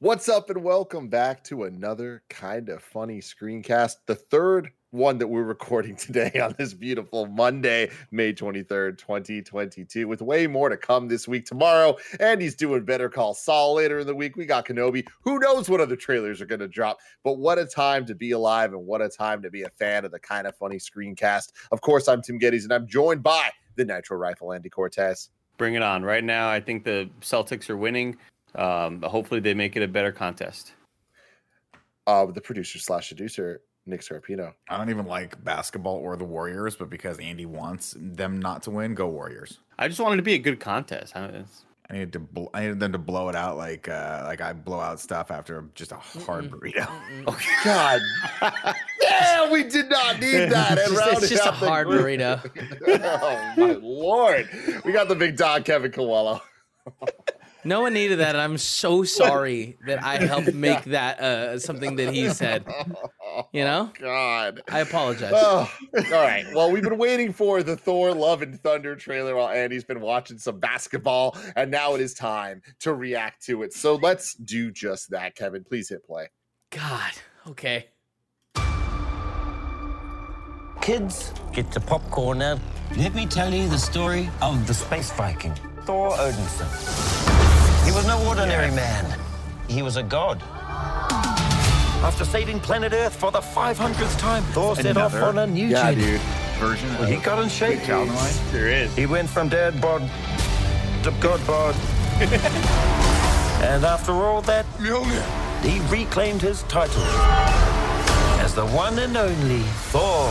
What's up, and welcome back to another kind of funny screencast. The third one that we're recording today on this beautiful Monday, May 23rd, 2022, with way more to come this week. Tomorrow, and he's doing Better Call Saul later in the week. We got Kenobi. Who knows what other trailers are going to drop? But what a time to be alive, and what a time to be a fan of the kind of funny screencast. Of course, I'm Tim Gettys, and I'm joined by the Nitro Rifle, Andy Cortez. Bring it on. Right now, I think the Celtics are winning. Um, hopefully, they make it a better contest. Uh, the producer slash seducer, Nick Scarpino. I don't even like basketball or the Warriors, but because Andy wants them not to win, go Warriors. I just wanted to be a good contest. I, I needed to. Bl- I needed them to blow it out like uh, like I blow out stuff after just a hard burrito. Oh God! yeah, we did not need that. It's just, it's just a hard burrito. oh my lord! We got the big dog, Kevin Coelho. No one needed that, and I'm so sorry that I helped make that uh, something that he said. You know, God, I apologize. Oh, all right. Well, we've been waiting for the Thor: Love and Thunder trailer while Andy's been watching some basketball, and now it is time to react to it. So let's do just that. Kevin, please hit play. God. Okay. Kids, get your popcorn now. Let me tell you the story of the space Viking, Thor Odinson. He was no ordinary man. He was a god. After saving planet Earth for the 500th time, Thor set off on a new yeah, journey. dude. Version. Well, he got in shape. there is. He went from dad bod to god bod. and after all that, he reclaimed his title as the one and only Thor.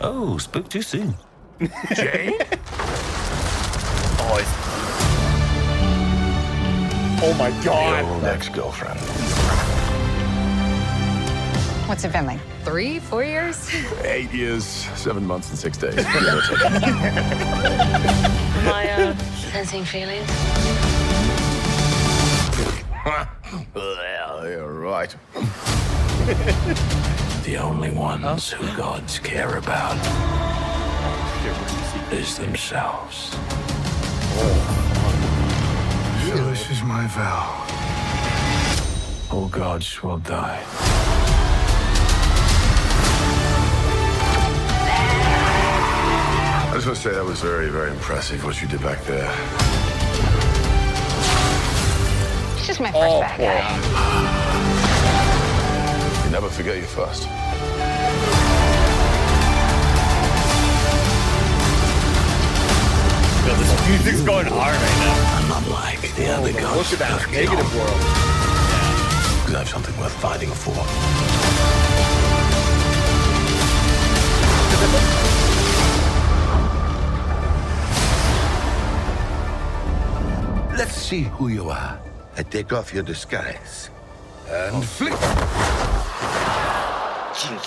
Oh, spoke too soon. Jay? Oh, it's... oh my God! Your ex-girlfriend. What's it been like? Three, four years? Eight years, seven months, and six days. My uh, sensing feelings. well, you're right. The only ones who gods care about is themselves. So this is my vow. All gods will die. I just want to say that was very, very impressive what you did back there. It's just my first bad guy. You never forget your first. Yo, this music's going hard right now. I'm unlike the other gods. Look at that negative chaos, world. Because I have something worth fighting for. Let's see who you are. I take off your disguise. And oh. flick.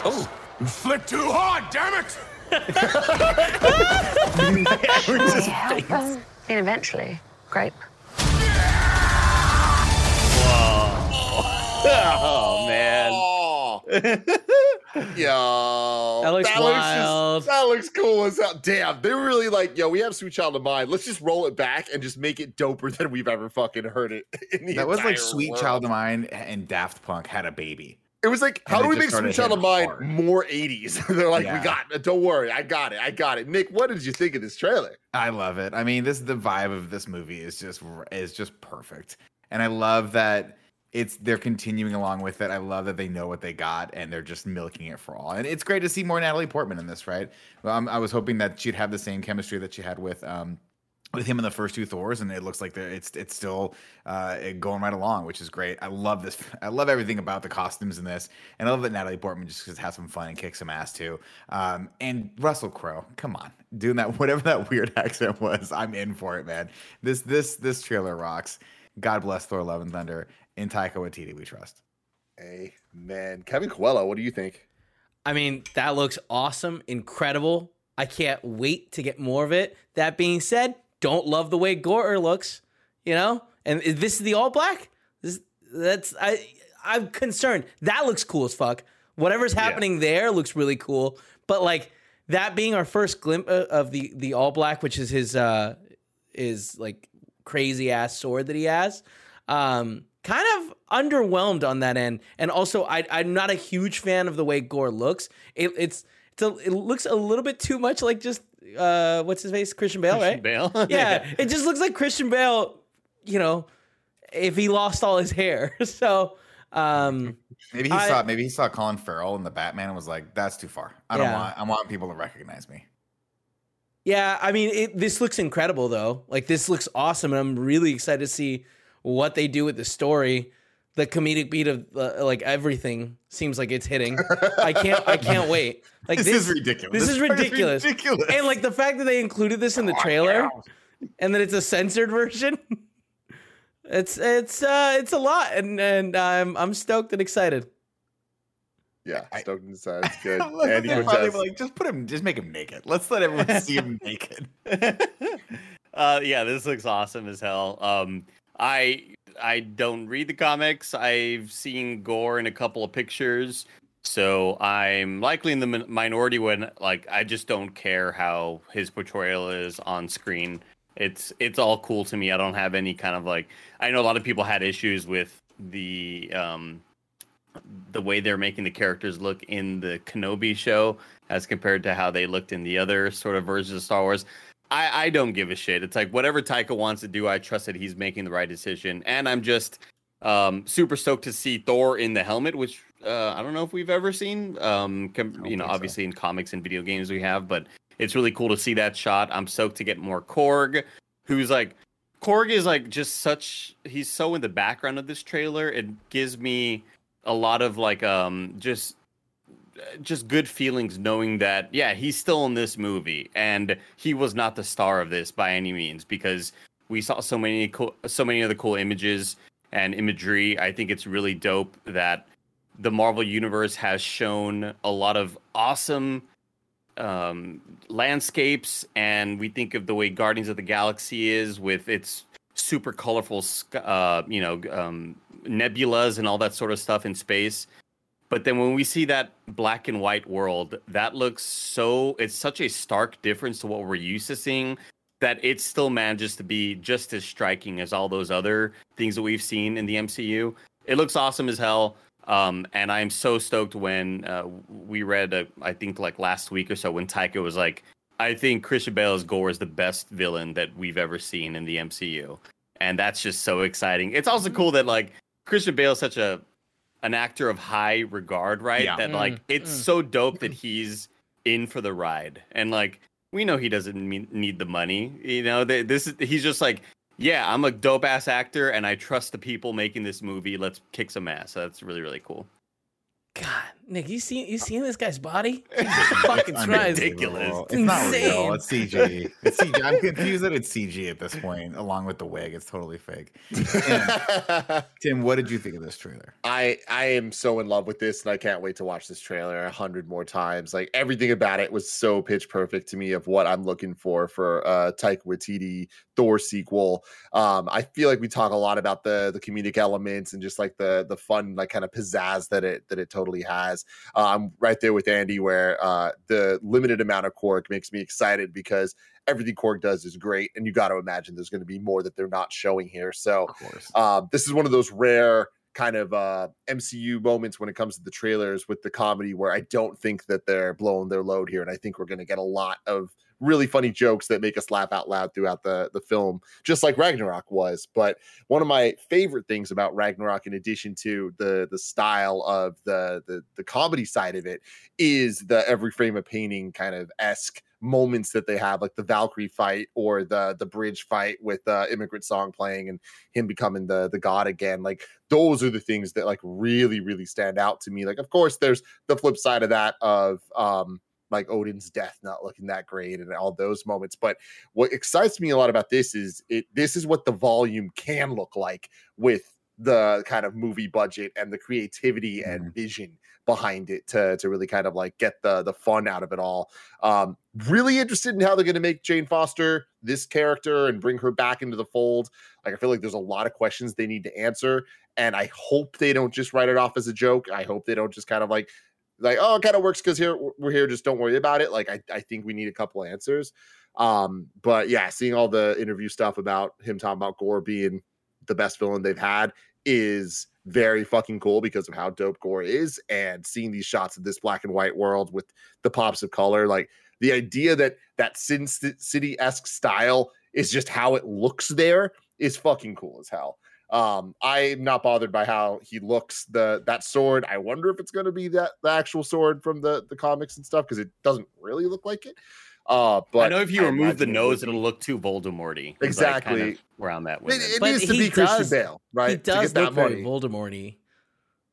Oh, you flipped too hard, damn it! And eventually, grape. Oh man. Oh. yo, That looks just- wild. that looks cool as hell. Damn, they were really like, yo, we have Sweet Child of Mine. Let's just roll it back and just make it doper than we've ever fucking heard it. In the That was like Sweet world. Child of Mine and Daft Punk had a baby. It was like, And how do we make Sweet Child of Mine hard. more 80s? They're like, we got it. Don't worry. I got it. I got it. Nick, what did you think of this trailer? I love it. I mean, this the vibe of this movie is just is just perfect, and I love that it's they're continuing along with it. I love that they know what they got and they're just milking it for all. And it's great to see more Natalie Portman in this, right? I'm- I was hoping that she'd have the same chemistry that she had with um, with him in the first two Thors, and it looks like it's it's still uh, going right along, which is great. I love this. I love everything about the costumes in this, and I love that Natalie Portman just has some fun and kicks some ass too. Um, and Russell Crowe, come on, doing that whatever that weird accent was, I'm in for it, man. This this this trailer rocks. God bless Thor: Love and Thunder. In Taika Waititi, we trust. Amen. Kevin Coelho, what do you think? I mean, that looks awesome, incredible. I can't wait to get more of it. That being said, don't love the way Gorr looks, you know? And this is the all black? This that's I I'm concerned. That looks cool as fuck. Whatever's happening yeah. there looks really cool. But like that being our first glimpse of the the all black, which is his uh is like crazy ass sword that he has. Um kind of underwhelmed on that end. And also I I'm not a huge fan of the way Gorr looks. It, it's it's a, it looks a little bit too much like just uh, what's his face? Christian Bale, Christian right? Bale. yeah, it just looks like Christian Bale. You know, if he lost all his hair. so um, maybe he I, saw maybe he saw Colin Farrell in the Batman and was like, "That's too far. I don't yeah. want. I want people to recognize me." Yeah, I mean, it, this looks incredible though. Like this looks awesome, and I'm really excited to see what they do with the story the comedic beat of uh, like everything seems like it's hitting. I can't I can't wait. Like this, this is ridiculous. This, is ridiculous. ridiculous. And like the fact that they included this in the trailer and that it's a censored version. It's it's uh it's a lot and and I'm I'm stoked and excited. Yeah, stoked and excited. It's good. Andy yeah. like just put him just make him naked. Let's let everyone see him naked. uh yeah, this looks awesome as hell. Um I I don't read the comics. I've seen Gorr in a couple of pictures, so I'm likely in the minority when like I just don't care how his portrayal is on screen. It's it's all cool to me. I don't have any kind of like I know a lot of people had issues with the um the way they're making the characters look in the Kenobi show as compared to how they looked in the other sort of versions of Star Wars. I, I don't give a shit. It's like whatever Taika wants to do, I trust that he's making the right decision. And I'm just um, super stoked to see Thor in the helmet, which uh, I don't know if we've ever seen. Um, com- you know, obviously so. in comics and video games we have, but it's really cool to see that shot. I'm stoked to get more Korg, who's like Korg is like just such he's so in the background of this trailer. It gives me a lot of like um just just good feelings knowing that yeah he's still in this movie and he was not the star of this by any means because we saw so many cool so many of the cool images and imagery. I think it's really dope that the marvel universe has shown a lot of awesome um, landscapes and we think of the way guardians of the galaxy is with its super colorful uh, you know um, nebulas and all that sort of stuff in space but then when we see that black and white world, that looks so it's such a stark difference to what we're used to seeing that it still manages to be just as striking as all those other things that we've seen in the MCU. It looks awesome as hell. Um, and I'm so stoked when uh, we read, uh, I think like last week or so, when Taika was like, I think Christian Bale's Gorr is the best villain that we've ever seen in the MCU. And that's just so exciting. It's also cool that like Christian Bale is such a an actor of high regard, right? Yeah. That like mm, it's mm. so dope that he's in for the ride, and like we know he doesn't need the money. You know, this is he's just like, yeah, I'm a dope ass actor, and I trust the people making this movie. Let's kick some ass. So that's really really cool. God, Nick, you seen you seen this guy's body? He's just fucking Christ. ridiculous. It's, it's not real. It's CG. It's CG. I'm confused that it's CG at this point, along with the wig. It's totally fake. Tim, Tim, what did you think of this trailer? I I am so in love with this, and I can't wait to watch this trailer a hundred more times. Like everything about it was so pitch perfect to me of what I'm looking for for uh Taika Waititi Thor sequel. Um, I feel like we talk a lot about the the comedic elements and just like the the fun like kind of pizzazz that it that it totally has. Uh, I'm right there with Andy where uh, the limited amount of Korg makes me excited because everything Korg does is great, and you got to imagine there's going to be more that they're not showing here. So um, this is one of those rare kind of uh, MCU moments when it comes to the trailers with the comedy where I don't think that they're blowing their load here, and I think we're going to get a lot of really funny jokes that make us laugh out loud throughout the the film, just like Ragnarok was. But one of my favorite things about Ragnarok, in addition to the the style of the the, the comedy side of it, is the every frame of painting kind of esque moments that they have, like the Valkyrie fight or the the bridge fight with the uh, immigrant song playing and him becoming the the god again. Like those are the things that like really really stand out to me. Like of course there's the flip side of that of um like Odin's death not looking that great and all those moments. But what excites me a lot about this is it this is what the volume can look like with the kind of movie budget and the creativity and Mm-hmm. vision behind it to to really kind of like get the the fun out of it all. Um, really interested in how they're going to make Jane Foster this character and bring her back into the fold. Like I feel like there's a lot of questions they need to answer, and I hope they don't just write it off as a joke. I hope they don't just kind of like like oh it kind of works because here we're here just don't worry about it like I, I think we need a couple answers um but yeah seeing all the interview stuff about him talking about Gorr being the best villain they've had is very fucking cool because of how dope Gorr is and seeing these shots of this black and white world with the pops of color like the idea that that sin city-esque style is just how it looks there is fucking cool as hell um, I'm not bothered by how he looks. The that sword, I wonder if it's going to be that the actual sword from the the comics and stuff because it doesn't really look like it. Uh, but I know if you remove the nose, it'll look too Voldemorty. is, like, kind Exactly. of where I'm at with It, it. it needs to he be Christian does- Bale, right? He does get that look very. Voldemorty,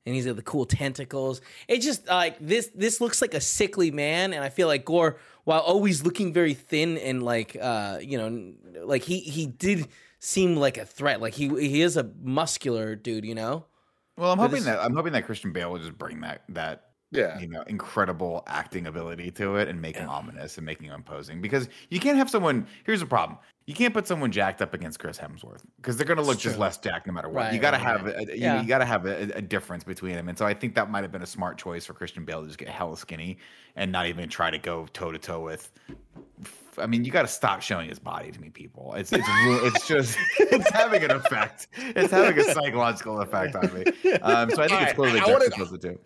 and he's got the cool tentacles. It just like this. This looks like a sickly man, and I feel like Gorr, while always looking very thin and like uh, you know, like he he did seem like a threat. Like he he is a muscular dude, you know. Well, I'm But hoping it's- that I'm hoping that Christian Bale will just bring that that Yeah. you know incredible acting ability to it and make him ominous and making him imposing because you can't have someone. Here's the problem: you can't put someone jacked up against Chris Hemsworth because they're going to look just less jacked no matter what. Right, you got to right, have right. a, you, Yeah. know, you got to have a, a difference between them, and so I think that might have been a smart choice for Christian Bale to just get hella skinny and not even try to go toe to toe with. I mean, you got to stop showing his body to me, people. It's it's it's just it's having an effect. It's having a psychological effect on me. Um, so I think it's clearly I wanna- juxtaposed the two.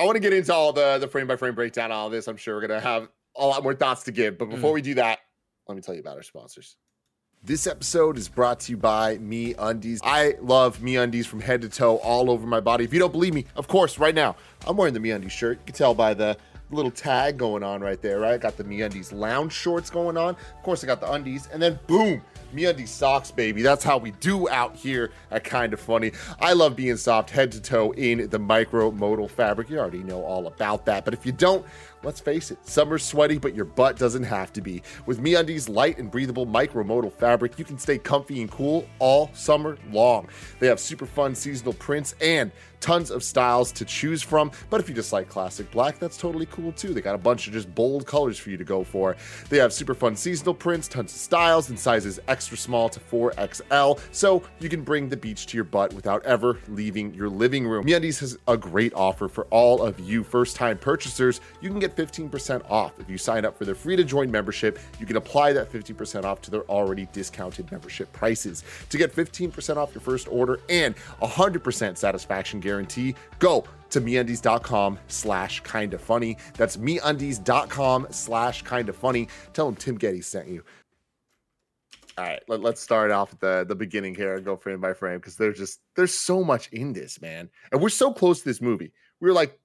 I want to get into all the the frame by frame breakdown, all of this. I'm sure we're gonna have a lot more thoughts to give. But before mm. we do that, let me tell you about our sponsors. This episode is brought to you by Me Undies. I love Me Undies from head to toe, all over my body. If you don't believe me, of course, right now I'm wearing the Me Undies shirt. You can tell by the little tag going on right there, right? I got the Me Undies lounge shorts going on. Of course, I got the undies, and then boom, Me Undies socks, baby. That's how we do out here at Kind of Funny. I love being soft head to toe in the micro modal fabric. You already know all about that, but if you don't, let's face it, summer's sweaty, but your butt doesn't have to be. With MeUndies light and breathable micromodal fabric, you can stay comfy and cool all summer long. They have super fun seasonal prints and tons of styles to choose from. But if you just like classic black, that's totally cool too. They got a bunch of just bold colors for you to go for. They have super fun seasonal prints, tons of styles, and sizes extra small to 4XL, so you can bring the beach to your butt without ever leaving your living room. MeUndies has a great offer for all of you first-time purchasers. You can get 15% off if you sign up for their free-to-join membership. You can apply that 15% off to their already discounted membership prices. To get 15% off your first order and 100% satisfaction guarantee, go to meundies.com slash kind of funny. That's meundies.com slash kind of funny. Tell them Tim Gettys sent you. All right, let, let's start off at the, the beginning here and go frame by frame because there's just there's so much in this, man. And we're so close to this movie. We were like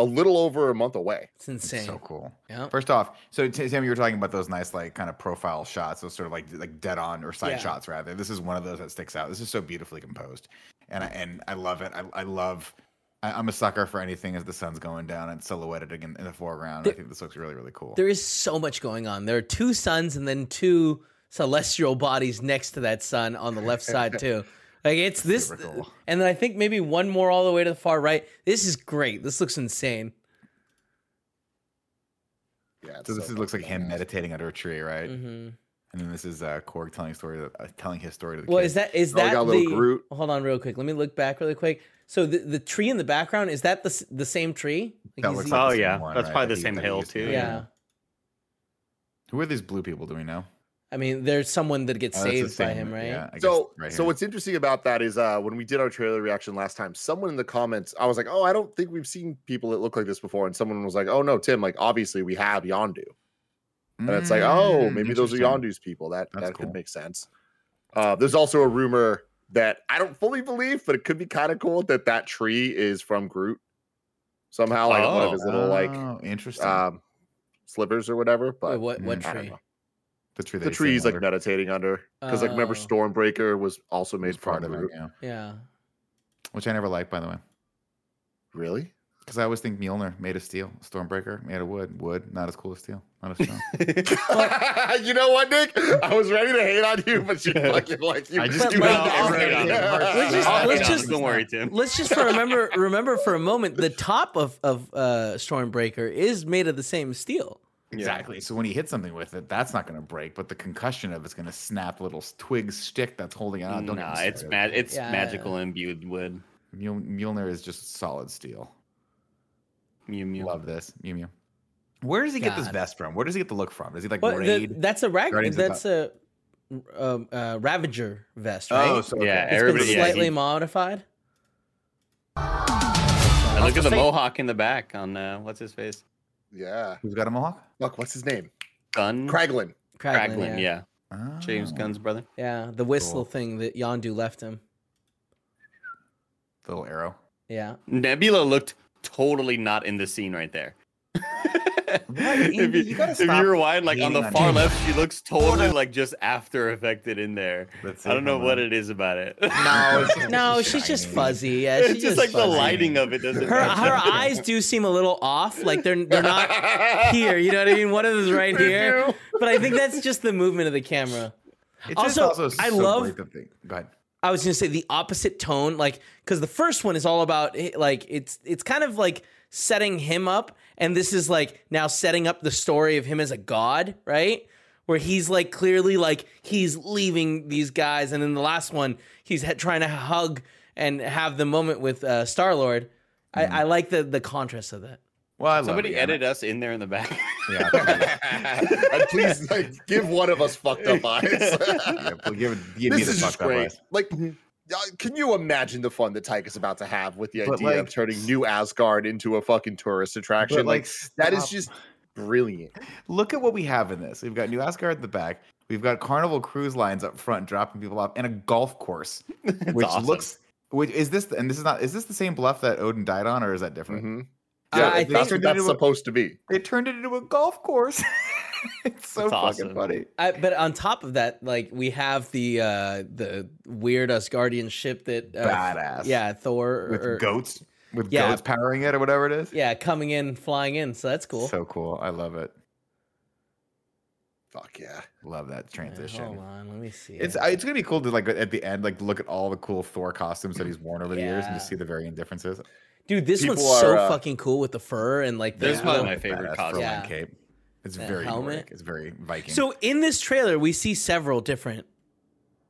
a little over a month away. It's insane. So cool. Yeah. First off, so T- Sam, you were talking about those nice, like, kind of profile shots, those sort of like like dead on or side Yeah. shots, rather. This is one of those that sticks out. This is so beautifully composed, and I and I love it. I, I love. I, I'm a sucker for anything as the sun's going down and silhouetted in, in the foreground. I think this looks really, really cool. There is so much going on. There are two suns and then two celestial bodies next to that sun on the left side too. Like it's this, Super and then I think maybe one more all the way to the far right. This is great. This looks insane. Yeah. it's So this is, looks like him meditating under a tree, right? hmm And then this is uh, Korg telling story, to, uh, telling his story to the kids. Well, kids. is that is Oh, that got a little the? Groot. Hold on, real quick. Let me look back really quick. So the the tree in the background is that the the same tree? Like That looks like Oh, yeah. one, That's right, probably the same hill, used to- too. yeah. Who are these blue people? Do we know? I mean, there's someone that gets Oh, saved by him, right? yeah, So, right so what's interesting about that is uh, when we did our trailer reaction last time, someone in the comments, I was like, "Oh, I don't think we've seen people that look like this before," and someone was like, "Oh no, Tim, like obviously we have Yondu." and it's like, oh, Mm, maybe those are. Yondu's people. That That's that cool. could make sense. Uh, there's also a rumor that I don't fully believe, but it could be kind of cool that that tree is from Groot somehow, like one of his little like Oh, interesting. um, slivers or whatever. But Wait, what what Mm, I don't tree? Know. the tree. that the tree sitting he's like under meditating under because like remember Oh. Stormbreaker was also is made part of it, yeah. Yeah. Which I never liked, by the way, Really? because I always think Mjolnir made of steel, Stormbreaker made of wood. Wood, not as cool as steel, not as strong. you know what, Nick? I was ready to hate on you, but you fucking like you. I just you But, made like, the I'll hate on. Let's just- I'll let's hate just- don't worry, Tim. Let's just for remember remember for a moment the top of of uh, Stormbreaker is made of the same steel. Exactly. So when he hits something with it, that's not going to break, but the concussion of it's going to snap little twig stick that's holding it out. Don't nah, it's ma- it's Yeah. magical imbued wood. Mjol- Mjolnir is just solid steel. Mew mew. Love this. Mew Mew. Where does he get this vest from? Where does he get the look from? Does he like But the, that's a rag. Guardians That's a um, uh, Ravager vest, right? Oh, so Yeah, okay. it's everybody. been yeah, slightly he- modified. and look at the mohawk in the back on uh, what's his face? Yeah. who's got a mohawk? Look, what's his name? Gunn. Kraglin. Kraglin, Kraglin, yeah. yeah. James Oh, Gunn's brother. Yeah, the whistle Cool. thing that Yondu left him. Little arrow. Yeah. Nebula looked totally not in the scene right there. if you, Andy, you if you rewind, like on the far James. left, she looks totally like just after affected in there. Let's I don't know hold what it is about it. No, it's No, it's she's just fuzzy. Yeah, it's she's just like the lighting of it doesn't. Her her eyes do seem a little off. Like they're they're not here. You know what I mean? One of them's right here. But I think that's just the movement of the camera. It's just Also, I so love- great that they- Go ahead. I was gonna say the opposite tone, like because the first one is all about eh, like it's it's kind of like setting him up, and this is like now setting up the story of him as a god, right? Where he's like clearly like he's leaving these guys, and in the last one he's ha- trying to hug and have the moment with uh, Star Lord. I, I like the the contrast of that. Well, I love Somebody it, yeah. edit us in there in the back. Yeah. and please like, give one of us fucked up eyes. yeah well, give, give me this the is just fucked up great. eyes. Like, uh, can you imagine the fun that Taika's about to have with the But, idea of turning New Asgard into a fucking tourist attraction? Like, like, that is just brilliant. Look at what we have in this. We've got New Asgard at the back. We've got Carnival Cruise Lines up front, dropping people off, and a golf course, which awesome. looks. Which is this? And this is not. Is this the same bluff that Odin died on, or is that different? Mhm. Uh, Yeah, I that's think- what that's into a- supposed to be. They turned it into a golf course. it's so That's fucking awesome. funny. I, but on top of that, like we have the uh the weird Asgardian ship that uh, Badass. yeah, Thor With or, goats, with Yeah. goats powering it, or whatever it is. yeah, coming in, flying in. So that's cool. So cool. I love it. Fuck yeah. Love that transition. Hold on, let me see. It's it. uh, it's gonna be cool to like at the end, like look at all the cool Thor costumes that he's worn over the years and just see the varying differences. dude. This one's people so uh, fucking cool with the fur and like. This is probably the- my favorite Badass costume. Yeah. cape. It's That very helmet. Nordic. It's very Viking. So in this trailer, we see several different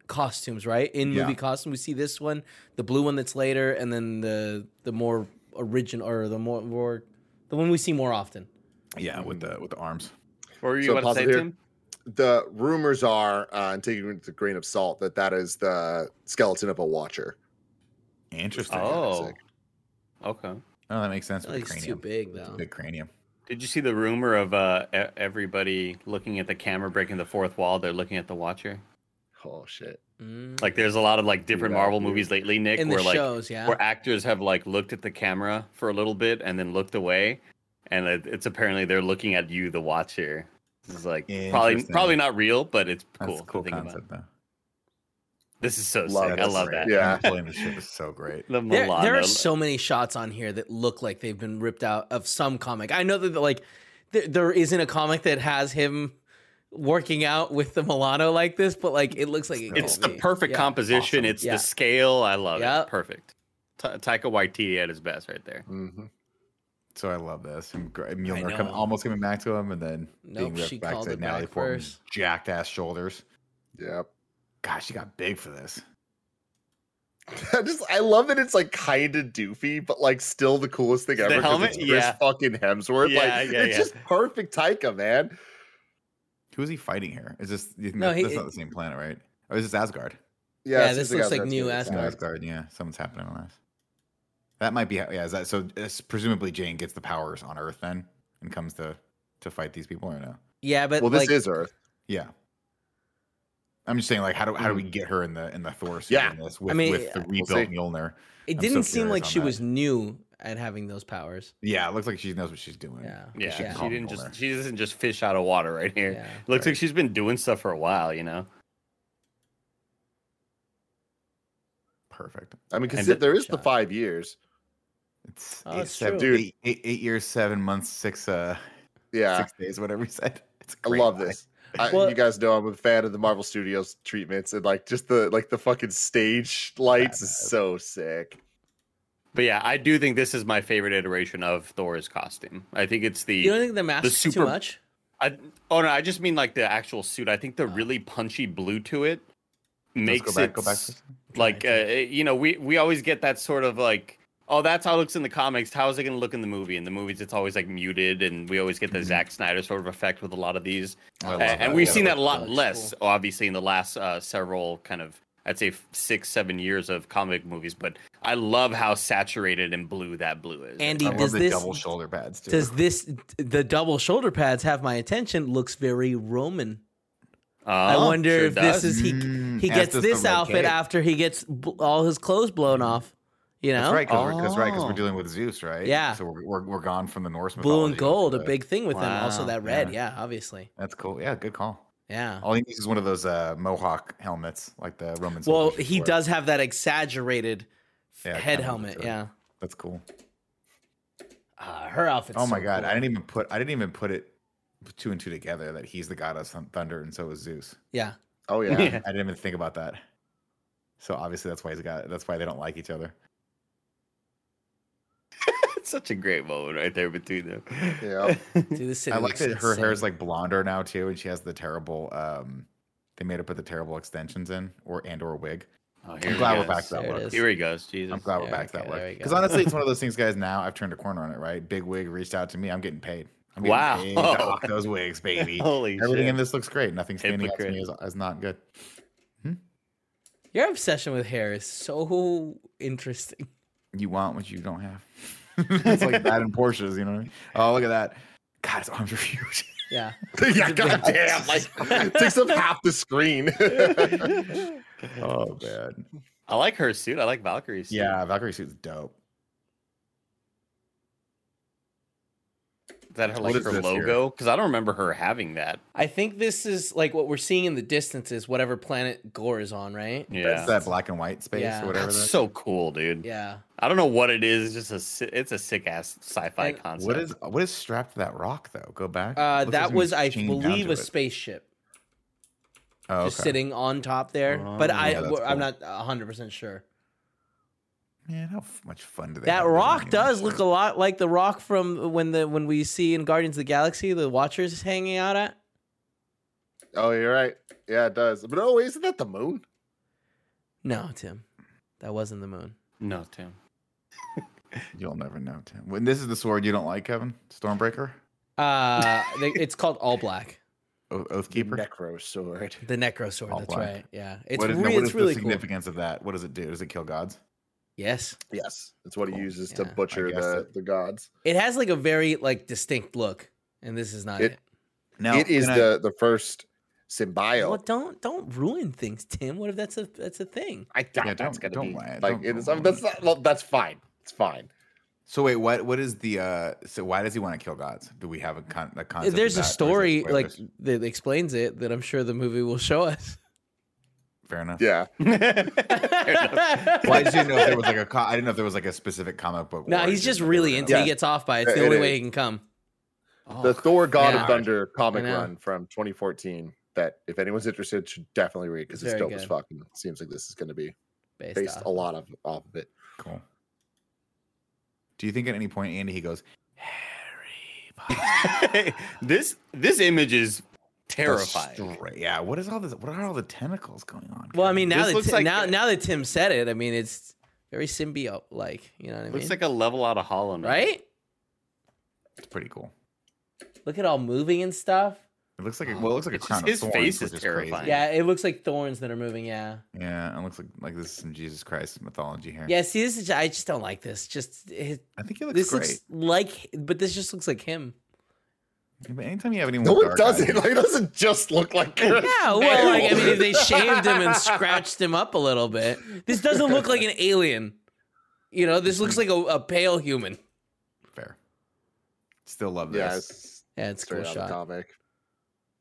costumes, right? In movie Yeah. costume, we see this one, the blue one that's later, and then the the more original or the more more the one we see more often. yeah, with the with the arms. What were you So about to say, here. Tim? The rumors are, uh, and taking it with a grain of salt, that that is the skeleton of a watcher. Interesting. Oh, okay. Oh, that makes sense with Like, the it's too cranium. big It's a though. big cranium. Did you see the rumor of uh, e- everybody looking at the camera breaking the fourth wall? They're looking at the Watcher. Oh shit. Mm. Like, there's a lot of like different Marvel dude. movies lately, Nick, In the where like shows, yeah. where actors have like looked at the camera for a little bit and then looked away, and it, it's apparently they're looking at you, the Watcher. This is like probably probably not real, but it's That's cool. a cool to about. concept though. This is so Love sick. I love Great. that. Yeah. Pulling the ship is so great. The There, there are so many shots on here that look like they've been ripped out of some comic. I know that like there, there isn't a comic that has him working out with the Milano like this, but like it looks like it It's the be. perfect Yeah. composition. Awesome. It's Yeah. the scale. I love Yeah. it. Perfect. Ta Taika Waititi at his best, right there. hmm So I love this. And Gr- I Mjolnir come, almost coming back to him, and then being ripped she back called to it Natalie back Portman's jacked ass shoulders. Yep. Gosh, she got big for this. I just I love that it's like kind of doofy, but like still the coolest thing ever. The ever. 'cause helmet? it's Chris Yeah. fucking Hemsworth. Yeah, like yeah, it's yeah. just perfect Taika, man. Who is he fighting here? Is this? You think No, that's, he- that's not the same planet, right? Or is this Asgard? Yeah, it this seems looks like Asgard's new Asgard. Yeah. Asgard. Yeah, something's happening on this. That might be. Yeah, is that so? It's presumably Jane gets the powers on Earth then, and comes to to fight these people or no? Yeah, but well, this like, is Earth. Yeah. I'm just saying, like, how do how do we get her in the in the Thor suit Yeah. in this with, mean, with the we'll rebuilt see. Mjolnir? it I'm didn't so seem like she that. was new at having those powers. Yeah, it looks like she knows what she's doing. Yeah. Yeah, She she, didn't Mjolnir. just she doesn't just fish out of water right here. Yeah. Looks like she's been doing stuff for a while, you know. Perfect. I mean, because And it- there is the five years. It's Oh, eight, that's seven, true. eight- eight- eight years, seven months, six uh Yeah, six days, whatever he said. It's a I great love line. this. I, Well- you guys know I'm a fan of the Marvel Studios treatments and like just the like the fucking stage lights is so sick. But yeah, I do think this is my favorite iteration of Thor's costume. I think it's the You don't think the mask is super- too much? I, oh no, I just mean like the actual suit. I think the really punchy blue to it makes go back, it go back. like uh, you know we we always get that sort of like oh that's how it looks in the comics. How is it going to look in the movie? In the movies, it's always like muted, and we always get the Zack Snyder sort of effect with a lot of these. Mm-hmm. I love A- that. and we've Yeah, seen that that a lot looks less, obviously, in the last uh, several kind of I'd say six, seven years of comic movies. But I love how saturated and blue that blue is. Andy, I love does the this double shoulder pads too. does this the double shoulder pads have my attention? Looks very Roman. I Oh, wonder sure if does. this is he Mm, he gets this outfit cape. after he gets all his clothes blown off. You know, That's right, because we're, 'cause right, Oh. we're dealing with Zeus, right? Yeah. So we're, we're, we're gone from the Norse blue and gold, a big thing with them. Also that red, yeah. yeah, obviously, That's cool. Yeah, good call. yeah. All he needs is one of those uh, mohawk helmets, like the Roman. Well, he wear. does have that exaggerated Yeah, head helmet. Yeah, That's cool. uh, her outfit. oh my god, I didn't even put I didn't even put it two and two together that he's the god of thunder and so is Zeus. Yeah, Oh yeah. Yeah. I didn't even think about that. So obviously that's why he's got. That's why they don't like each other. It's such a great moment right there between them. Yeah. dude, this I like that her hair is like blonder now too, and she has the terrible. um They made her put the terrible extensions in, or and or wig. Oh, I'm here he glad we're back to that There look. Here he goes. Jesus. I'm glad we're There back to that go, look. Because honestly, it's one of those things, guys. Now I've turned a corner on it. Right, Big Wig reached out to me. I'm getting paid. I'm getting Wow. paid to hawk those wigs, baby. Holy Everything shit. in this looks great. Nothing standing out to me is, is not good. Your obsession with hair is so interesting. You want what you don't have. it's like that in Porsches, you know what I mean? Oh, look at that. God, his arms are huge. Yeah, yeah, goddamn, like takes up half the screen. oh man. I like her suit. I like Valkyrie's suit. Yeah, Valkyrie suit's dope. That her like is her logo? Because I don't remember her having that. I think this is like what we're seeing in the distance is whatever planet Gorr is on, right? Yeah. It's that black and white space Yeah. or whatever. That's that is. so cool, dude. Yeah, I don't know what it is. It's just a it's a sick ass sci-fi And- concept. What is what is strapped to that rock though? Go back. uh, that was, I believe, a it. spaceship Oh, just sitting on top there. but Oh, I, yeah, that's I'm cool. not 100 percent sure. Man, how f- much fun do they? That have rock does look a lot like the rock from when the when we see in Guardians of the Galaxy the Watchers hanging out at. oh, you're right. Yeah, it does. But oh, isn't that the moon? No, Tim, that wasn't the moon. no, Tim. You'll never know, Tim. When this is the sword you don't like, Kevin Stormbreaker, Uh, they- it's called All Black, o- Oathkeeper. Necro sword. the Necro Sword. All that's black. right. Yeah, it's what is, re- now, what it's really the cool. significance of that? What does it do? Does it kill gods? Yes, Yes, that's what Cool. he uses Yeah. to butcher the, it. the gods. it has like a very like distinct look, and this is not It- it. Now it is can I- the the first symbiote. Well, don't don't ruin things, Tim. What if that's a that's a thing? I doubt Yeah, that's don't- gonna don't be lie. like Don't- it is. I mean, that's not. Well, that's fine. It's fine. So wait, what? What is the? uh So why does he want to kill gods? Do we have a, con- a concept? There's a that, or story like that explains it that I'm sure the movie will show us. Fair enough. Yeah. Well, I just didn't know if there was like a. Co- I didn't know if there was like a specific comic book. no, he's just really into. gonna- He gets off by it. It's the It only is. way he can come. Oh, the Thor God yeah. of Thunder comic run from 2014. That if anyone's interested, should definitely read because It's it's, very dope as good. fuck. And it seems like this is going to be Based, based a lot of off of it. Cool. Do you think at any point Andy he goes Harry Potter? this this image is That's terrifying. straight- Yeah. What is all this? What are all the tentacles going on? Well, I mean, now This that looks Tim, like- now now that Tim said it, I mean, it's very symbiote like. You know what I mean? Looks like a level out of Hollow Knight. right? it's pretty cool. Look at all moving and stuff. It looks like a, well, it looks like a crown just- of his face which is crazy. terrifying. Yeah, it looks like thorns that are moving. Yeah. Yeah, it looks like like this is some Jesus Christ mythology here. Yeah. See, this is I just don't like this. Just it, I think it looks this great. looks like, but this just looks like him. But anytime you have anyone No, with it doesn't. eyes- Like, it doesn't just look like Yeah, well, like I mean, if they shaved him and scratched him up a little bit, this doesn't look like an alien. You know, this looks mm-hmm. like a, a pale human. fair. Still love yeah, this. it's Yeah, it's a cool straight shot. comic.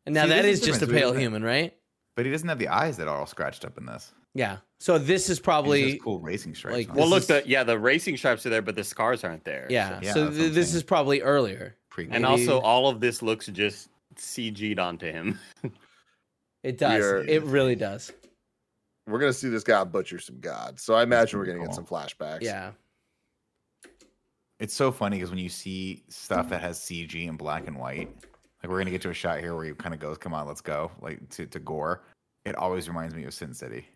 And now See, that this is is just a pale human, right? But he doesn't have the eyes that are all scratched up in this. Yeah. So this is probably just cool racing stripes. like, Well, look, This the yeah, the racing stripes are there, but the scars aren't there. yeah. Yeah, so th- this is probably earlier. Pre- And also, all of this looks just CG'd onto him. It does. are- It really does. We're gonna see this guy butcher some gods, so I imagine we're gonna gonna get some flashbacks. Yeah. It's so funny because when you see stuff mm. that has CG in black and white, like we're gonna get to a shot here where he kind of goes, "Come on, let's go!" Like to, to Gorr. It always reminds me of Sin City.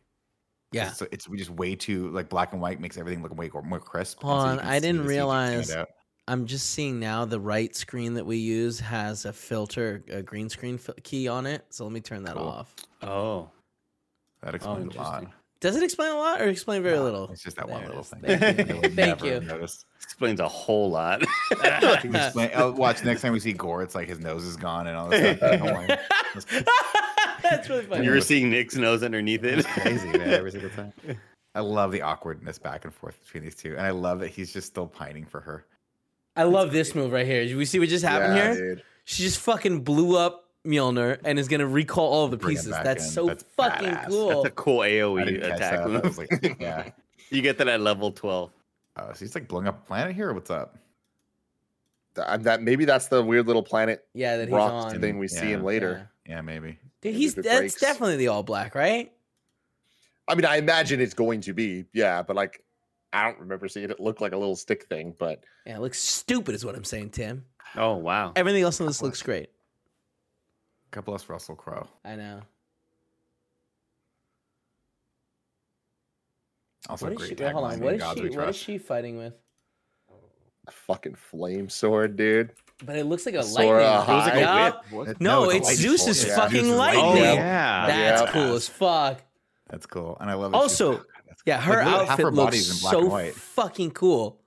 Yeah. So it's just way too like black and white makes everything look way more crisp. Hold so on, can I didn't the CG stand realize- out. I'm just seeing now the right screen that we use has a filter, a green screen f- key on it. So let me turn that Cool. off. Oh, That oh, explains a lot. Does it explain a lot or explain very No, little? It's just that There one little is. thing. Thank you. I Thank you. noticed. explains a whole lot. You can explain- oh, watch next time we see Gorr, it's like his nose is gone and all this stuff. That's oh That's really funny. you were seeing Nick's nose underneath it. It's crazy, man, every single time. I love the awkwardness back and forth between these two, and I love that he's just still pining for her. I love this move right here. Did we see what just happened Yeah, here. dude. She just fucking blew up Mjolnir and is gonna recall all of the Bring pieces. That's in. so That's fucking badass. cool. That's a cool AOE attack move. like, yeah. you get that at level 12. Oh, so he's like blowing up a planet here. What's up? Th- I'm that maybe that's the weird little planet yeah, that he's on. thing we see him later. Yeah, maybe. Dude, he's that's breaks. definitely the all black, right? I mean, I imagine it's going to be, yeah, but like I don't remember seeing it look like a little stick thing, but Yeah, it looks stupid, is what I'm saying, Tim. Oh, wow. Everything else in this looks great. God bless Russell Crowe. I know. Also, What is great she? Hold on. What is she? We What is Trust. she fighting with? a fucking flame sword, dude. But it looks like a Sora lightning. high. It like a Yup. What? No, a it's lightning Zeus's bolt. Yeah. fucking Zeus's lightning. Oh, Yeah. yeah. That's Yeah. cool as fuck. That's cool, and I love. That she's- Also, that's yeah, her Like, look, half outfit her looks in black so and white. fucking cool.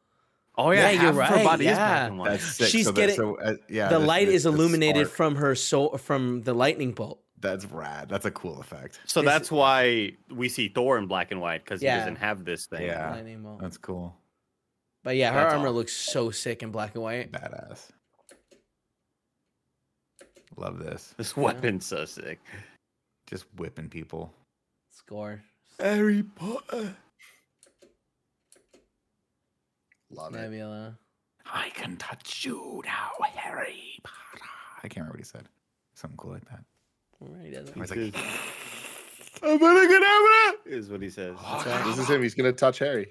Oh, Yeah, yeah. you're half of her right, body is yeah. black and white. That's sick. She's so getting- so, uh, yeah. the this- light this- is illuminated from her soul from the lightning bolt. That's rad. That's a cool effect. So This- that's why we see Thor in black and white because Yeah. he doesn't have this thing. Yeah. Lightning bolt. That's cool. But yeah, her That's armor awesome. looks so sick in black and white. Badass. Love this. This weapon's so sick. Just whipping people. Score. Harry Potter. Love it. Nebula. Uh, I can touch you now, Harry Potter. I can't remember what he said. Something cool like that. He doesn't. He's like, I'm gonna get out Is what he says. Oh, this is him. He's gonna touch Harry.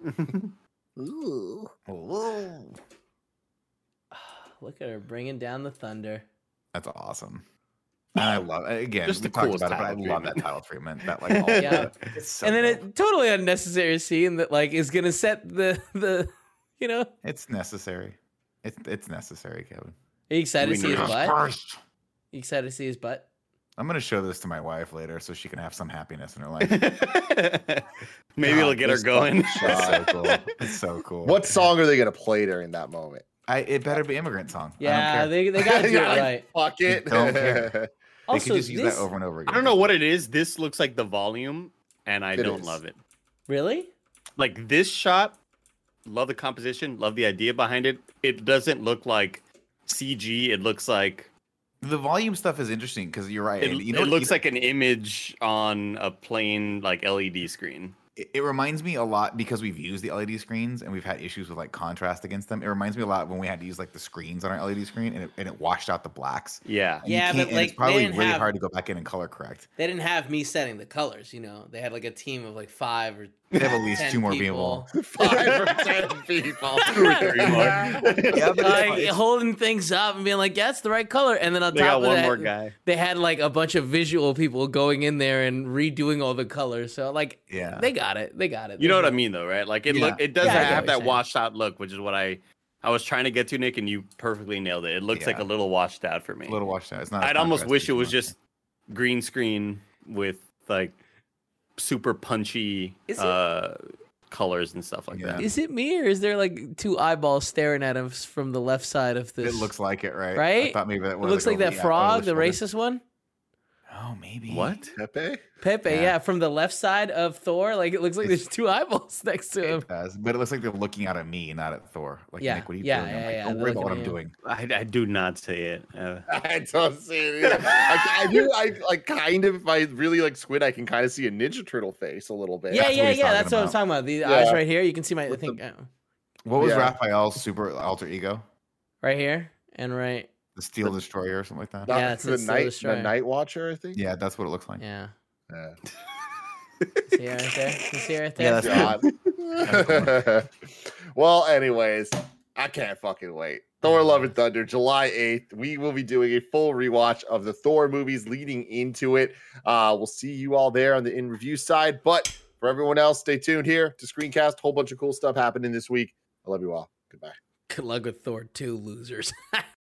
Look at her bringing down the thunder. That's awesome. And I love again. Just we the talked coolest about it, but I title love that title treatment. That like, all Yeah. it's so and then dope. it totally unnecessary scene that like is gonna set the the you know. It's necessary. It's it's necessary, Kevin. Are you excited We to see his butt? First. You excited to see his butt? I'm gonna show this to my wife later so she can have some happiness in her life. Maybe God, it'll get her going. it's so cool. It's so cool. What song are they gonna play during that moment? I, it better be immigrant song. Yeah, I don't care. they they gotta do it right. Fuck it. Don't care. They Also, could just use this that over and over again. I don't know what it is. This looks like the volume, and I It don't is. love it. really? Like this shot, love the composition, love the idea behind it. It doesn't look like CG. It looks like The volume stuff is interesting because you're right. it, and you know it looks you- like an image on a plain like LED screen. It, it reminds me a lot because we've used the LED screens and we've had issues with like contrast against them. It reminds me a lot when we had to use like the screens on our LED screen and it, and it washed out the blacks. Yeah. And Yeah, but, like, it's probably really have- hard to go back in and color correct. They didn't have me setting the colors. You know, they had like a team of like five or They have at least two more people. Five or ten people. Two or three more. Yeah, but like. It's- holding things up and being like, yeah, "That's the right color," and then on They top got of one that, more guy. they had like a bunch of visual people going in there and redoing all the colors. So like, Yeah. they got it. They got it. You know what I mean, though, right? Like it Yeah. look, it does Yeah, I have that washed out look, which is what I, I was trying to get to, Nick, and you perfectly nailed it. It looks like a little washed out for me. a little washed out. It's not. I'd almost wish it was much. just green screen with like super punchy uh colors and stuff like Yeah. that. Is it me or is there like two eyeballs staring at him s- from the left side of this? It looks like it, right? Right? I Right? thought maybe that It looks like over that frog, the shoulder. racist one. Oh, maybe. What? Pepe? Pepe, yeah. Yeah. from the left side of Thor. Like it looks like there's two eyeballs next to him. It does, but it looks like they're looking out at me, not at Thor. Like, Yeah, Nick, what are you yeah, doing? I'm yeah, like, yeah, don't they're worry about what I'm you. doing. I, I do not see it. Uh, I don't see it either. I, I do. I like kind of. If I really like squid, I can kind of see a Ninja Turtle face a little bit. Yeah, That's yeah, yeah. talking That's what I'm talking about. The Yeah. eyes right here. You can see my. I With the- think uh, What was Yeah. Raphael's super alter ego? right here and right. The Steel Destroyer or something like that? Not Yeah, it's- the it's the night, the Destroyer. Night Watcher. I think. Yeah, that's what it looks like. Yeah. Yeah. See right there. You see right there. Yeah, that's God. well, anyways, I can't fucking wait. Thor: Love and Thunder, July eighth. We will be doing a full rewatch of the Thor movies leading into it. Uh, we'll see you all there on the in review side. But for everyone else, stay tuned here to Screencast. Whole bunch of cool stuff happening this week. I love you all. Goodbye. Good luck with Thor 2, losers.